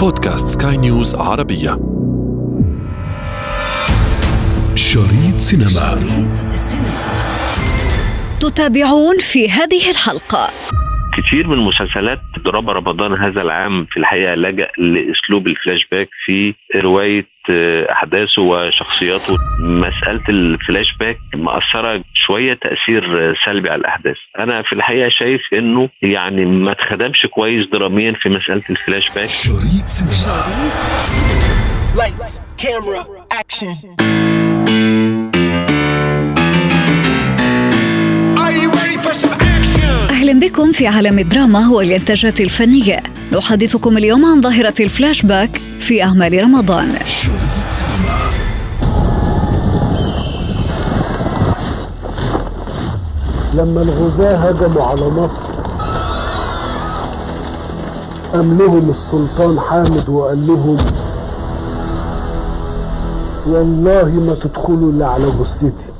بودكاست سكاي نيوز عربية. شريط سينما. شريط تتابعون في هذه الحلقة. كتير من مسلسلات دراما رمضان هذا العام في الحقيقة لجأ لأسلوب الفلاش باك في رواية آه، أحداثه وشخصياته. مسألة الفلاش باك مأثرة شوية تأثير سلبي على الأحداث. أنا في الحقيقة شايف إنه يعني ما اتخدمش كويس دراميا في مسألة الفلاش باك. شريط سينما. Lights, camera, action. بكم في عالم الدراما والإنتاجات الفنية. نحدثكم اليوم عن ظاهرة الفلاش باك في أعمال رمضان. لما الغزاة هجموا على مصر قام لهم السلطان حامد وقال لهم والله ما تدخلوا إلا على جثتي.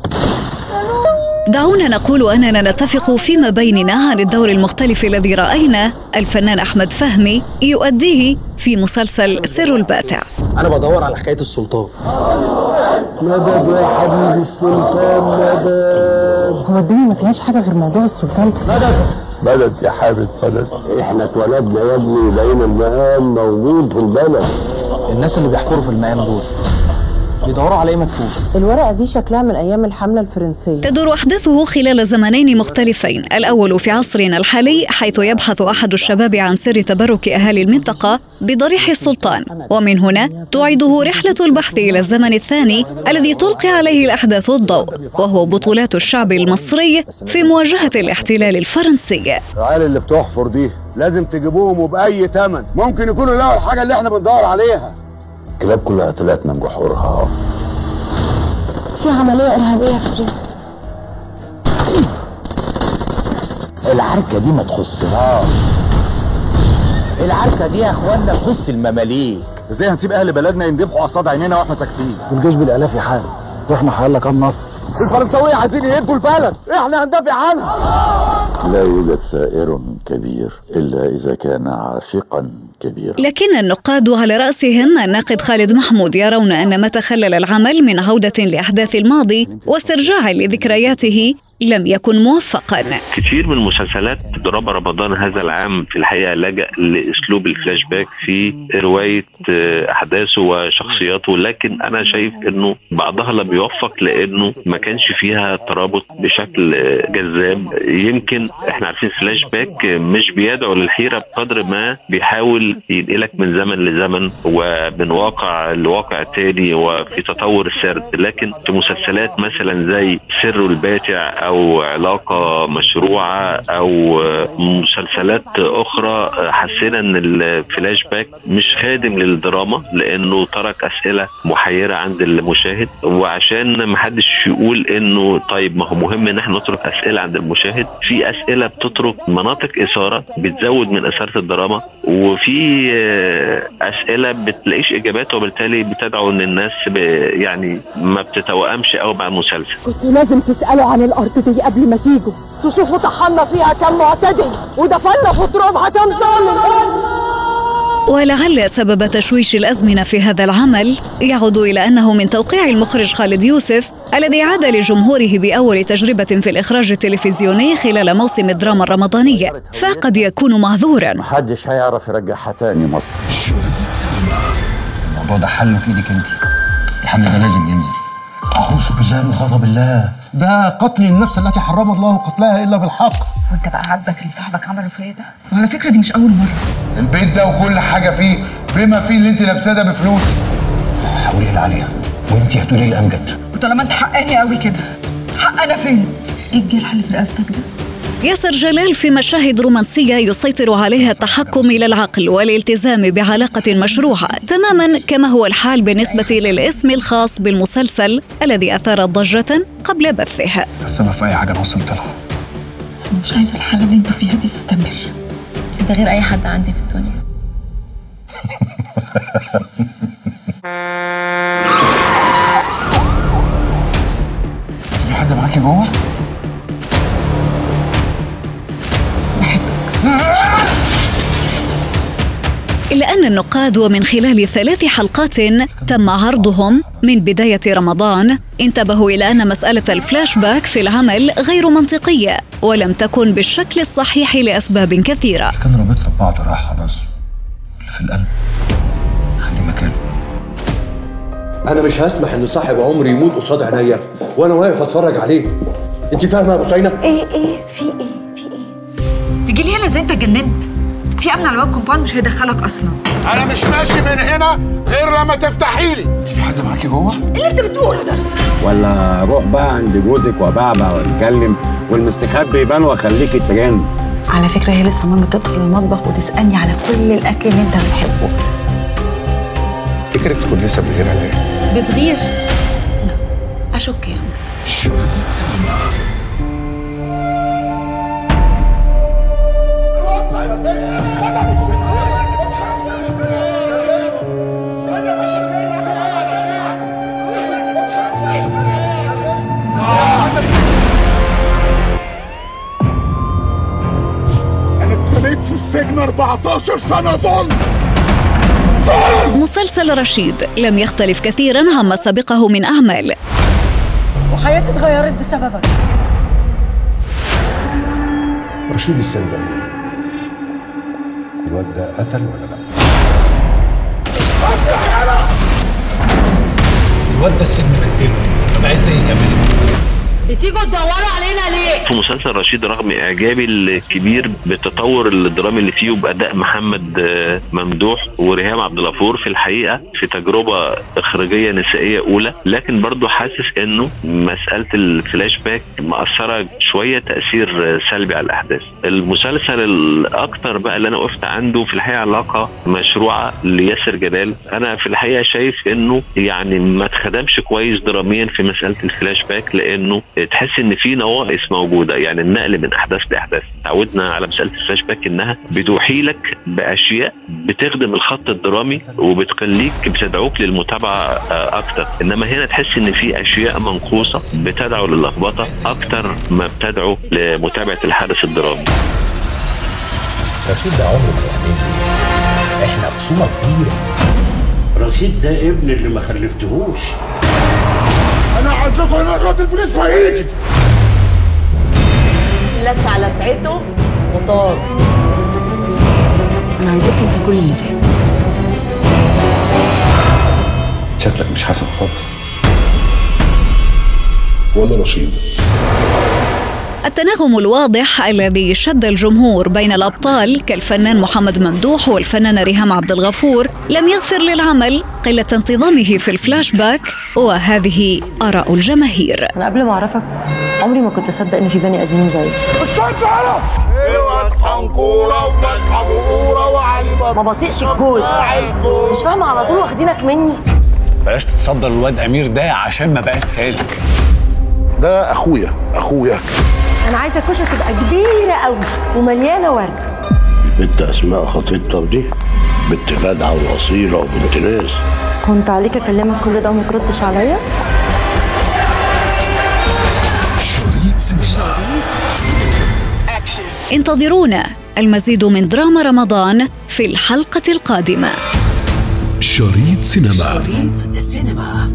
دعونا نقول أننا نتفق فيما بيننا عن الدور المختلف الذي رأينا. الفنان أحمد فهمي يؤديه في مسلسل سر الباتع. أنا بدور على حكاية السلطان. مدد يا حبيبي السلطان مدد هو الدنيا ما فيهاش حاجة غير موضوع السلطان. مدد يا حامد مدد إحنا اتولدنا يا ابني بقينا المقام موجود في البلد. الناس اللي بيحفروا في المقام دول. بيدوروا على إيه مدفون. الورقة دي شكلها من أيام الحملة الفرنسية. تدور أحداثه خلال زمنين مختلفين. الأول في عصرنا الحالي حيث يبحث أحد الشباب عن سر تبرك أهالي المنطقة بضريح السلطان. ومن هنا تعيده رحلة البحث إلى الزمن الثاني الذي تلقي عليه الأحداث الضوء وهو بطولات الشعب المصري في مواجهة الاحتلال الفرنسي. العيال اللي بتحفر دي لازم تجيبوهم وبأي تمن. ممكن يكونوا لقوا الحاجة اللي إحنا بندور عليها. الكلاب كلها طلعت من جحورها. في عملية إرهابية في سينا العركة دي ما تخصناش العركة دي يا إخوانا تخص المماليك. إزاي هنسيب أهل بلدنا يندبحوا قصاد عينينا وإحنا ساكتين؟ الجيش بالآلاف يحارب وإحنا حيالله كام نفر؟ الفرنساويه عايزين يهدوا البلد. إحنا هندافع عنها. لا يوجد ثائر كبير إلا إذا كان عاشقا كبيرا. لكن النقاد على رأسهم الناقد خالد محمود يرون أن ما تخلل العمل من عودة لأحداث الماضي واسترجاع لذكرياته لم يكن موفقا. كتير من مسلسلات دراما رمضان هذا العام في الحقيقة لجأ لأسلوب الفلاش باك في رواية آه، أحداثه وشخصياته لكن أنا شايف إنه بعضها لم يوفق لأنه ما كانش فيها ترابط بشكل آه، جذاب. يمكن إحنا عارفين فلاش باك مش بيدعو للحيرة بقدر ما بيحاول ينقلك من زمن لزمن ومن واقع لواقع تاني وفي تطور السرد لكن في مسلسلات مثلا زي سر الباتع أو علاقة مشروعة أو مسلسلات أخرى حسينا إن الفلاش باك مش خادم للدراما لأنه ترك أسئلة محيرة عند المشاهد. وعشان ما حدش يقول إنه طيب ما هو مهم إن إحنا نترك أسئلة عند المشاهد. في أسئلة بتترك مناطق إثارة بتزود من إثارة الدراما. وفي آه، أسئلة بتلاقيش إجابات وبالتالي بتدعو إن الناس يعني ما بتتوائمش قوي مع المسلسل كنتوا لازم تسألوا عن الأرض دي قبل ما تيجوا. تشوفوا طحنا فيها كم معتدي ودفنا في ترابها كم ظالم ولعل سبب تشويش الأزمنة في هذا العمل يعود إلى أنه من توقيع المخرج خالد يوسف الذي عاد لجمهوره بأول تجربة في الإخراج التلفزيوني خلال موسم الدراما الرمضانية فقد يكون معذورا. محدش هيعرف يرجعها تاني مصر. الموضوع ده حله في إيدك أنت. الحمل ده لازم ينزل. أعوذ بالله من غضب الله. ده قتل النفس التي حرم الله قتلها إلا بالحق. وانت بقى عاجبك اللي صاحبك عمله فيا ده؟ وعلى فكرة دي مش أول مرة. البيت ده وكل حاجة فيه بما فيه اللي انت لابساه ده بفلوسي حولي العالية وانت هتقولي الامجد وطالما انت حقاني قوي كده حق أنا فين؟ إيه الجرح اللي في رقبتك ده؟ ياسر جلال في مشاهد رومانسية يسيطر عليها التحكم إلى العقل والالتزام بعلاقة مشروعة تماما كما هو الحال بالنسبة للاسم الخاص بالمسلسل الذي أثار ضجة قبل بثه. السبب في أي حاجة أنا وصلت لها. أنا مش عايزة الحاله اللي أنتوا فيها دي تستمر. انت غير أي حد عندي في الدنيا. في حد معاكي جوه؟ إلا أن النقاد ومن خلال ثلاث حلقات تم عرضهم من بداية رمضان. انتبهوا إلى أن مسألة الفلاش باك في العمل غير منطقية ولم تكن بالشكل الصحيح لأسباب كثيرة. كان رابطنا ببعض راح خلاص. اللي في القلب. خليه مكانه. أنا مش هسمح إن صاحب عمري يموت قصاد عينيا وأنا واقف أتفرج عليه. أنت فاهمة يا بوسينه إيه إيه في زي انت جننت في أمن على الواد كومباوند مش هيدخلك أصلا. أنا مش ماشي من هنا غير لما تفتحي لي. أنت في حد معاكي جوه؟ اللي أنت بتقوله ده؟ ولا روح بقى عند جوزك وبعبع واتكلم والمستخبي يبان واخليكي تجن. على فكرة هي لسه ماما بتدخل المطبخ وتسألني على كل الأكل اللي أنت بتحبه. فكرك تكون لسه بتغير عليا. بتغير؟ لا أشك يا السجن 14 سنه ظلم مسلسل رشيد لم يختلف كثيرا عما سبقه من أعمال وحياتي اتغيرت بسببك. رشيد السيد امين الواد ده قتل ولا لا؟ الواد ده السجن قدمه ما بقاش زي زمان بتيجوا تدوروا علينا ليه؟ في مسلسل رشيد رغم إعجابي الكبير بالتطور الدرامي اللي فيه وباداء محمد آه، ممدوح وريهام عبد الغفور في الحقيقة في تجربة إخراجية نسائية أولى لكن برضو حاسس إنه مسألة الفلاش باك مأثرة شوية تأثير سلبي على الأحداث. المسلسل الأكثر بقى اللي أنا وقفت عنده في الحقيقة علاقة مشروعة لياسر جلال أنا في الحقيقة شايف إنه يعني ما اتخدمش كويس دراميا في مسألة الفلاش باك لأنه تحس إن في نواقص موجودة. يعني النقل من أحداث لأحداث. تعودنا على مسألة الفلاش باك إنها بتوحي لك بأشياء بتخدم الخط الدرامي وبتخليك بتدعوك للمتابعة آه، أكتر. إنما هنا تحس إن في أشياء منقوصة بتدعو للخبطة أكتر ما بتدعو لمتابعة الحدث الدرامي. رشيد ده عمره ما يعمل إحنا خصومه كبيرة. رشيد ده ابن اللي ما خلفتهوش. أنا عندكم هنا لغايه البوليس فهيجي. لسع لسعته وطار أنا عايزاك تنسى كل اللي فات. شكلك مش حاسب خالص. ولا رشيد التناغم الواضح الذي شد الجمهور بين الأبطال كالفنان محمد ممدوح والفنانة ريهام عبد الغفور لم يغفر للعمل قلة انتظامه في الفلاش باك وهذه آراء الجماهير. أنا قبل ما أعرفك عمري ما كنت أصدق ان في بني أدمين زيك. ما بطيقش الجوز مش فاهمة على طول واخدينك مني. بلاش تتصدر الواد أمير ده عشان ما بقاش سالك. ده أخويا اخويا أنا عايزة الكوشه تبقى كبيرة قوي ومليانة ورد. البنت أسماء خطيبتك دي بنت جدعه وأصيلة وبنت ناس. كنت عليك أكلمك كل ده وما تردش عليا؟ شريط سينما انتظرونا. المزيد من دراما رمضان في الحلقة القادمة. شريط سينما. شريط سينما.